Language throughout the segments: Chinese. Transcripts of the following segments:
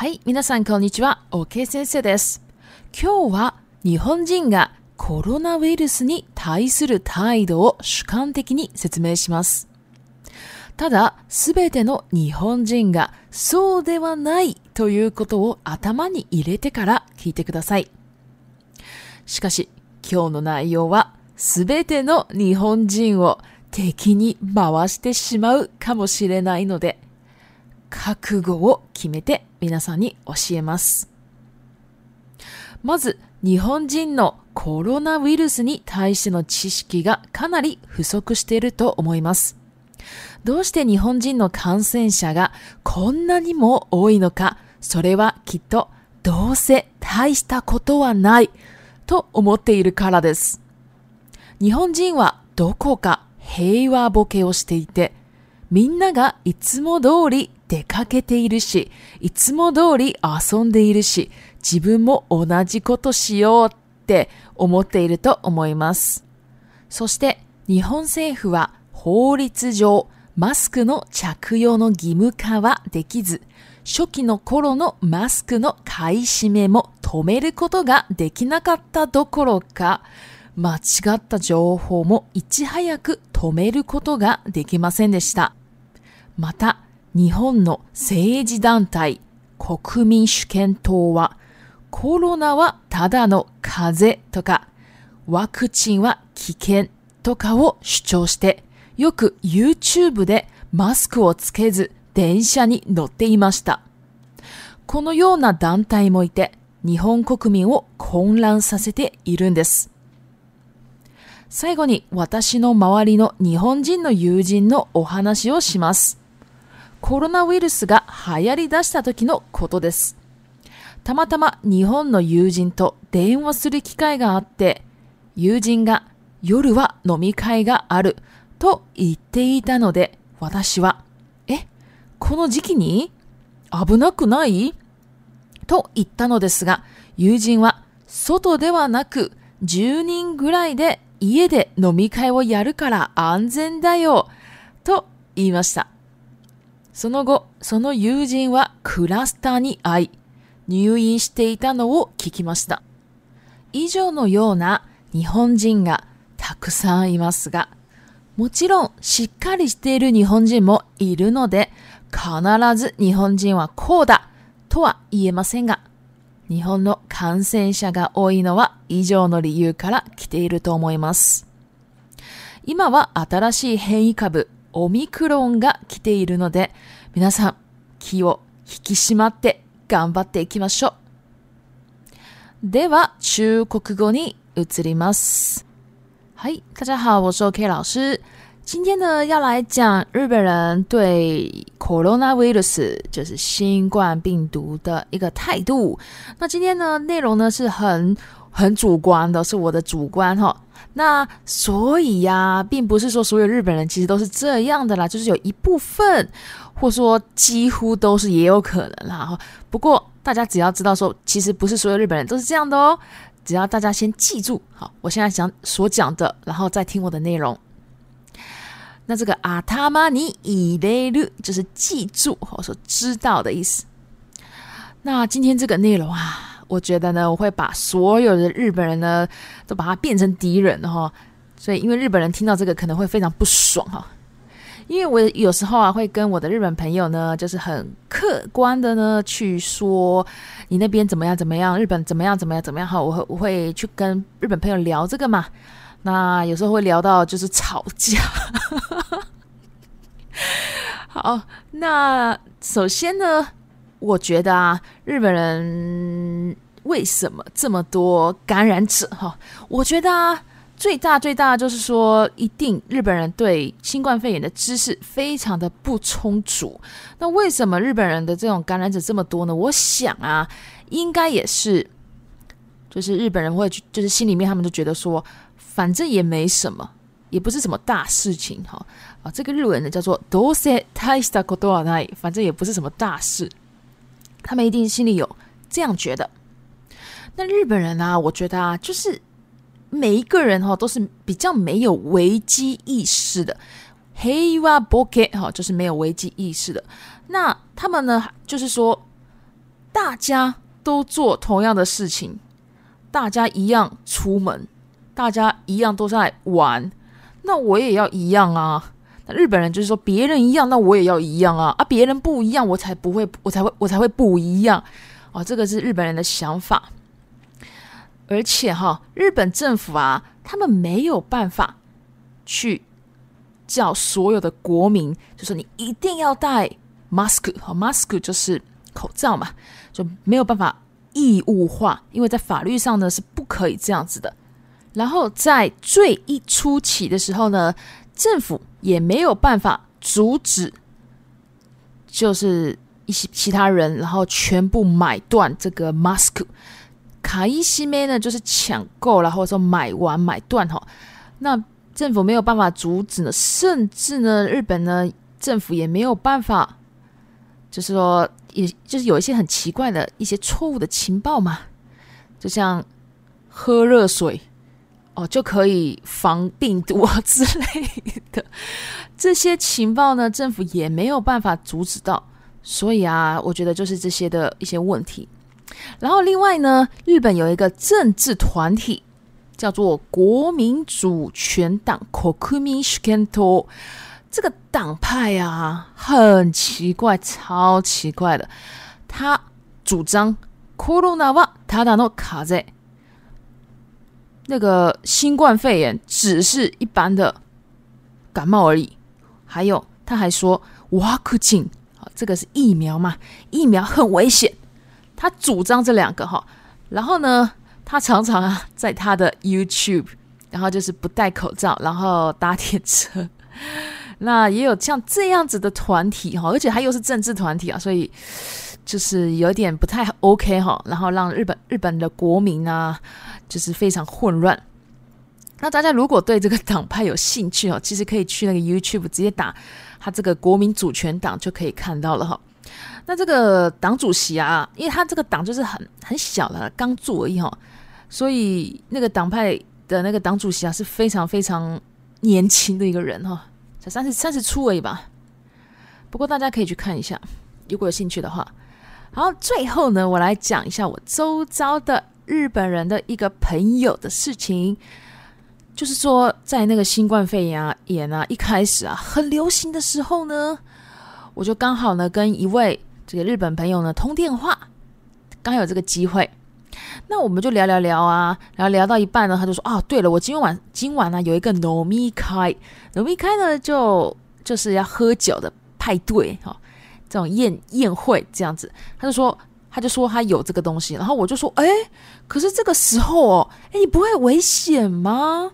はい、皆さんこんにちは。OK 先生です。今日は日本人がコロナウイルスに対する態度を主観的に説明します。ただ、すべての日本人がそうではないということを頭に入れてから聞いてください。しかし、今日の内容はすべての日本人を敵に回してしまうかもしれないので、覚悟を決めて皆さんに教えます。まず、日本人のコロナウイルスに対しての知識がかなり不足していると思います。どうして日本人の感染者がこんなにも多いのか、それはきっとどうせ大したことはないと思っているからです。日本人はどこか平和ボケをしていて、みんながいつも通り出かけているし、いつも通り遊んでいるし、自分も同じことしようって思っていると思います。そして日本政府は法律上マスクの着用の義務化はできず、初期の頃のマスクの買い占めも止めることができなかったどころか、間違った情報もいち早く止めることができませんでした。また、日本の政治団体国民主権党はコロナはただの風邪とかワクチンは危険とかを主張してよく YouTube でマスクをつけず電車に乗っていました。このような団体もいて日本国民を混乱させているんです。最後に私の周りの日本人の友人のお話をします。コロナウイルスが流行り出した時のことです。たまたま日本の友人と電話する機会があって、友人が夜は飲み会があると言っていたので、私は、え、この時期に危なくないと言ったのですが、友人は外ではなく10人ぐらいで家で飲み会をやるから安全だよと言いました。その後、その友人はクラスターに会い、入院していたのを聞きました。以上のような日本人がたくさんいますが、もちろんしっかりしている日本人もいるので、必ず日本人はこうだとは言えませんが、日本の感染者が多いのは以上の理由から来ていると思います。今は新しい変異株オミクロンが来ているので、皆さん気を引き締まって頑張っていきましょう。では、中国語に移ります。はい、大家好，我是 OK 老师。今天呢，要来讲日本人对 coronavirus，就是新冠病毒的一个态度。那今天呢，内容呢是很很主观的是我的主观哈，那所以呀，并不是说所有日本人其实都是这样的啦，就是有一部分，或说几乎都是也有可能啦。不过大家只要知道说，其实不是所有日本人都是这样的哦。只要大家先记住好，我现在想所讲的，然后再听我的内容。那这个“阿他妈你以雷律就是记住或说知道的意思。那今天这个内容啊。我觉得呢，我会把所有的日本人呢，都把他变成敌人哈。所以，因为日本人听到这个可能会非常不爽哈。因为我有时候啊，会跟我的日本朋友呢，就是很客观的呢去说你那边怎么样怎么样，日本怎么样怎么样怎么样哈。我会我会去跟日本朋友聊这个嘛。那有时候会聊到就是吵架。好，那首先呢，我觉得啊，日本人。为什么这么多感染者？哈，我觉得啊，最大最大就是说，一定日本人对新冠肺炎的知识非常的不充足。那为什么日本人的这种感染者这么多呢？我想啊，应该也是，就是日本人会，就是心里面他们都觉得说，反正也没什么，也不是什么大事情，哈啊，这个日文呢叫做“どうせたいしたことない”，反正也不是什么大事，他们一定心里有这样觉得。那日本人呢？我觉得啊，就是每一个人哈都是比较没有危机意识的。Hey，you are b o k e t 哈，就是没有危机意识的。那他们呢，就是说大家都做同样的事情，大家一样出门，大家一样都在玩，那我也要一样啊。那日本人就是说别人一样，那我也要一样啊。啊，别人不一样，我才不会，我才会，我才会不一样哦。这个是日本人的想法。而且哈，日本政府啊，他们没有办法去叫所有的国民，就说你一定要戴 mask，和 mask 就是口罩嘛，就没有办法义务化，因为在法律上呢是不可以这样子的。然后在最一初期的时候呢，政府也没有办法阻止，就是一些其他人，然后全部买断这个 mask。卡伊西梅呢，就是抢购了，或者说买完买断哈。那政府没有办法阻止呢，甚至呢，日本呢政府也没有办法，就是说，也就是有一些很奇怪的一些错误的情报嘛，就像喝热水哦就可以防病毒啊之类的这些情报呢，政府也没有办法阻止到，所以啊，我觉得就是这些的一些问题。然后另外呢，日本有一个政治团体叫做国民主权党 （Kokumin s h i k e n t o 这个党派啊，很奇怪，超奇怪的。他主张 c o r o n a w a 塔塔诺卡在。那个新冠肺炎只是一般的感冒而已。还有，他还说哇，a c c i n 这个是疫苗嘛），疫苗很危险。他主张这两个哈，然后呢，他常常啊，在他的 YouTube，然后就是不戴口罩，然后搭铁车。那也有像这样子的团体哈，而且他又是政治团体啊，所以就是有点不太 OK 哈。然后让日本日本的国民啊，就是非常混乱。那大家如果对这个党派有兴趣哦，其实可以去那个 YouTube 直接打他这个国民主权党就可以看到了哈。那这个党主席啊，因为他这个党就是很很小的，刚做而已哈，所以那个党派的那个党主席啊是非常非常年轻的一个人哈，才三十三十出而已吧。不过大家可以去看一下，如果有兴趣的话。好，最后呢，我来讲一下我周遭的日本人的一个朋友的事情，就是说在那个新冠肺炎啊，炎啊一开始啊很流行的时候呢。我就刚好呢跟一位这个日本朋友呢通电话，刚有这个机会，那我们就聊聊聊啊，然后聊到一半呢，他就说啊，对了，我今晚今晚呢有一个糯米开，糯米开呢就就是要喝酒的派对哈，这种宴宴会这样子，他就说他就说他有这个东西，然后我就说，哎，可是这个时候哦，哎，不会危险吗？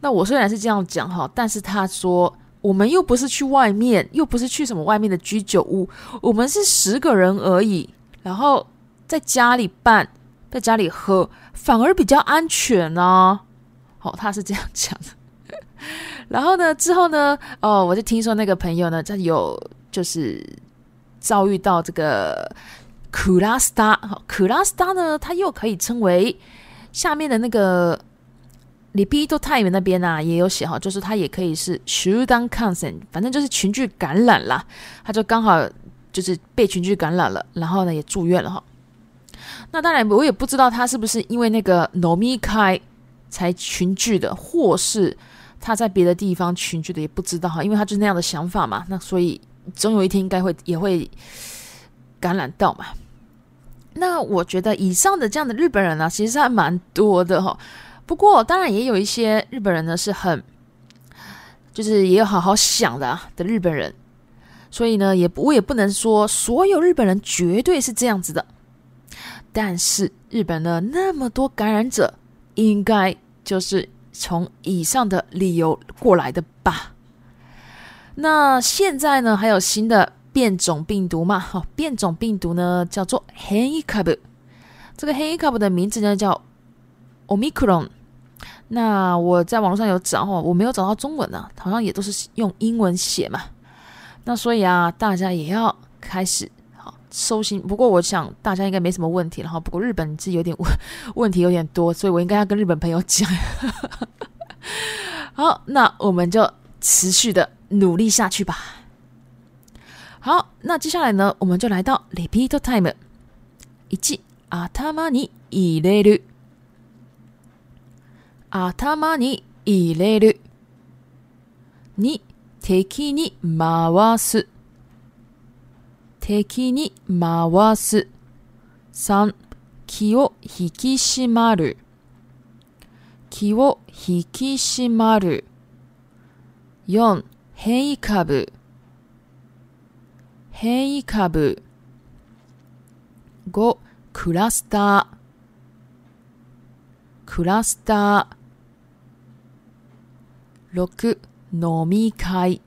那我虽然是这样讲哈，但是他说。我们又不是去外面，又不是去什么外面的居酒屋，我们是十个人而已，然后在家里办，在家里喝，反而比较安全呢。他是这样讲的。然后呢，之后呢，哦，我就听说那个朋友呢，他有就是遭遇到这个库拉斯达，好，库拉斯达呢，他又可以称为下面的那个。李皮都太原那边啊，也有写哈，就是他也可以是群 e n t 反正就是群聚感染啦，他就刚好就是被群聚感染了，然后呢也住院了哈。那当然我也不知道他是不是因为那个诺咪开才群聚的，或是他在别的地方群聚的也不知道哈，因为他就是那样的想法嘛。那所以总有一天应该会也会感染到嘛。那我觉得以上的这样的日本人啊，其实还蛮多的哈。不过，当然也有一些日本人呢，是很，就是也有好好想的啊、的日本人，所以呢，也我也不能说所有日本人绝对是这样子的。但是，日本呢，那么多感染者，应该就是从以上的理由过来的吧？那现在呢，还有新的变种病毒嘛？哈，变种病毒呢，叫做 h a c u b a 这个 h a c u b a 的名字呢，叫。c r 克 n 那我在网络上有找哦，我没有找到中文呢，好像也都是用英文写嘛。那所以啊，大家也要开始好收心。不过我想大家应该没什么问题。了哈。不过日本是有点问 问题有点多，所以我应该要跟日本朋友讲。好，那我们就持续的努力下去吧。好，那接下来呢，我们就来到 Repeat Time，一阿塔玛尼伊雷頭に入れる。に、敵に回す。敵に回す。三、気を引き締まる。気を引き締まる。四、変異株。変異株。五、クラスター。クラスター。六、飲み会、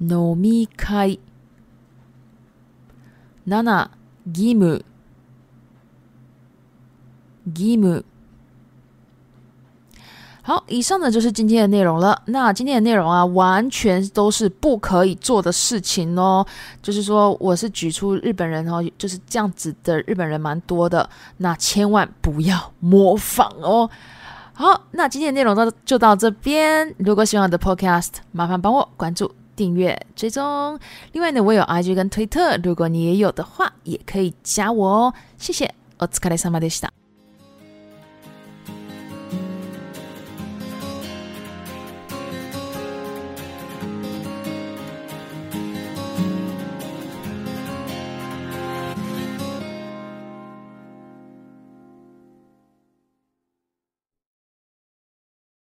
飲み会。七、義務、義務。好，以上呢就是今天的内容了。那今天的内容啊，完全都是不可以做的事情哦。就是说，我是举出日本人哦，就是这样子的日本人蛮多的。那千万不要模仿哦。好，那今天的内容到就到这边。如果喜欢我的 Podcast，麻烦帮我关注、订阅、追踪。另外呢，我有 IG 跟推特，如果你也有的话，也可以加我哦。谢谢，お疲れ様でした。